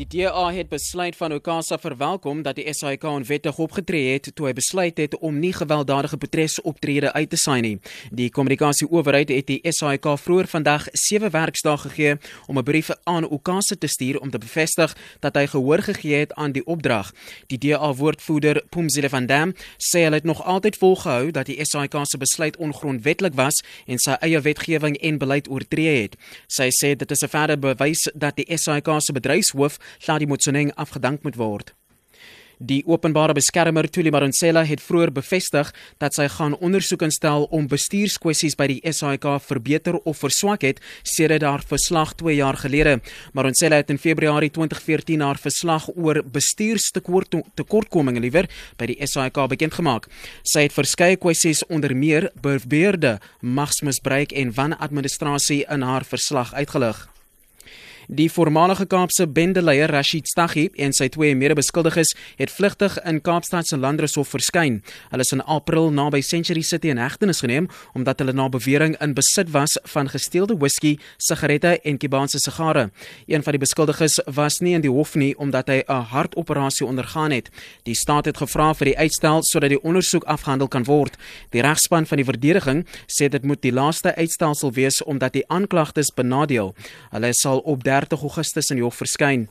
Die DA het besluit van Okasa verwelkom dat die SAIK onwettig opgetree het toe hy besluit het om nie gewelddadige protesoptrede uit te saai nie. Die kommunikasieowerheid het die SAIK vroeër vandag 7 werksdae gegee om 'n brief aan Okasa te stuur om te bevestig dat hy gehoor gegee het aan die opdrag. Die DA-woordvoerder Pumzile van Dam sê hy het nog altyd volgehou dat die SAIK se besluit ongrondwettig was en sy eie wetgewing en beleid oortree het. Sy sê dit is 'n verdere bewys dat die SAIK se bedryfshoof Hladi Motsoeneng afgedank moet word. Die openbare beskermer Thuli Maronsela het vroeër bevestig dat sy gaan ondersoek instel om bestuurskwessies by die SAIK verbeter of verswak het sedert haar verslag 2 jaar gelede. Maronsela het in Februarie 2014 haar verslag oor bestuurstekortkominge liewer by die SAIK bekend gemaak. Sy het verskeie kwessies onder meer beweerde magsmisbruik en wanadministrasie in haar verslag uitgelig. Die voormalige Kaapse bendeleier Rashid Staghi en sy twee mede-beskuldiges het vlugtig in Kaapstad se Landreshof verskyn. Hulle is in April naby Century City in hegtenis geneem omdat hulle na bewering in besit was van gesteelde whisky, sigarette en Kubaanse sigare. Een van die beskuldiges was nie in die hof nie omdat hy 'n hartoperasie ondergaan het. Die staat het gevra vir die uitstel sodat die ondersoek afgehandel kan word. Die regspan van die verdediging sê dit moet die laaste uitstelsel wees omdat die aanklagtes benadeel. Hulle sal op 30 Augustus in die hof verskyn.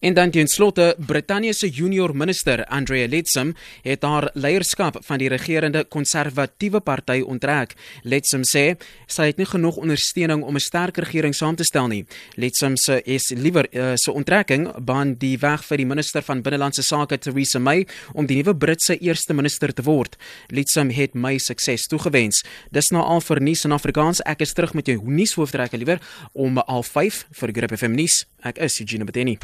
En dan teen slotte, Brittanje se junior minister, Andrea Leadsom, het haar leierskap van die regerende konservatiewe party onttrek. Leadsom sê sy het nie genoeg ondersteuning om 'n sterk regering saam te stel nie. Leadsom se is liewer uh, se onttrekking baan die weg vir die minister van binnelandse sake Theresa May om die nuwe Britse eerste minister te word. Leadsom het May sukses toegewens. Dis nou al vir nuus in Afrikaans. Ek is terug met jou nuushoofdrekke liewer om 05:30 vir Grip FM nuus. Ek is Eugene Bedeni.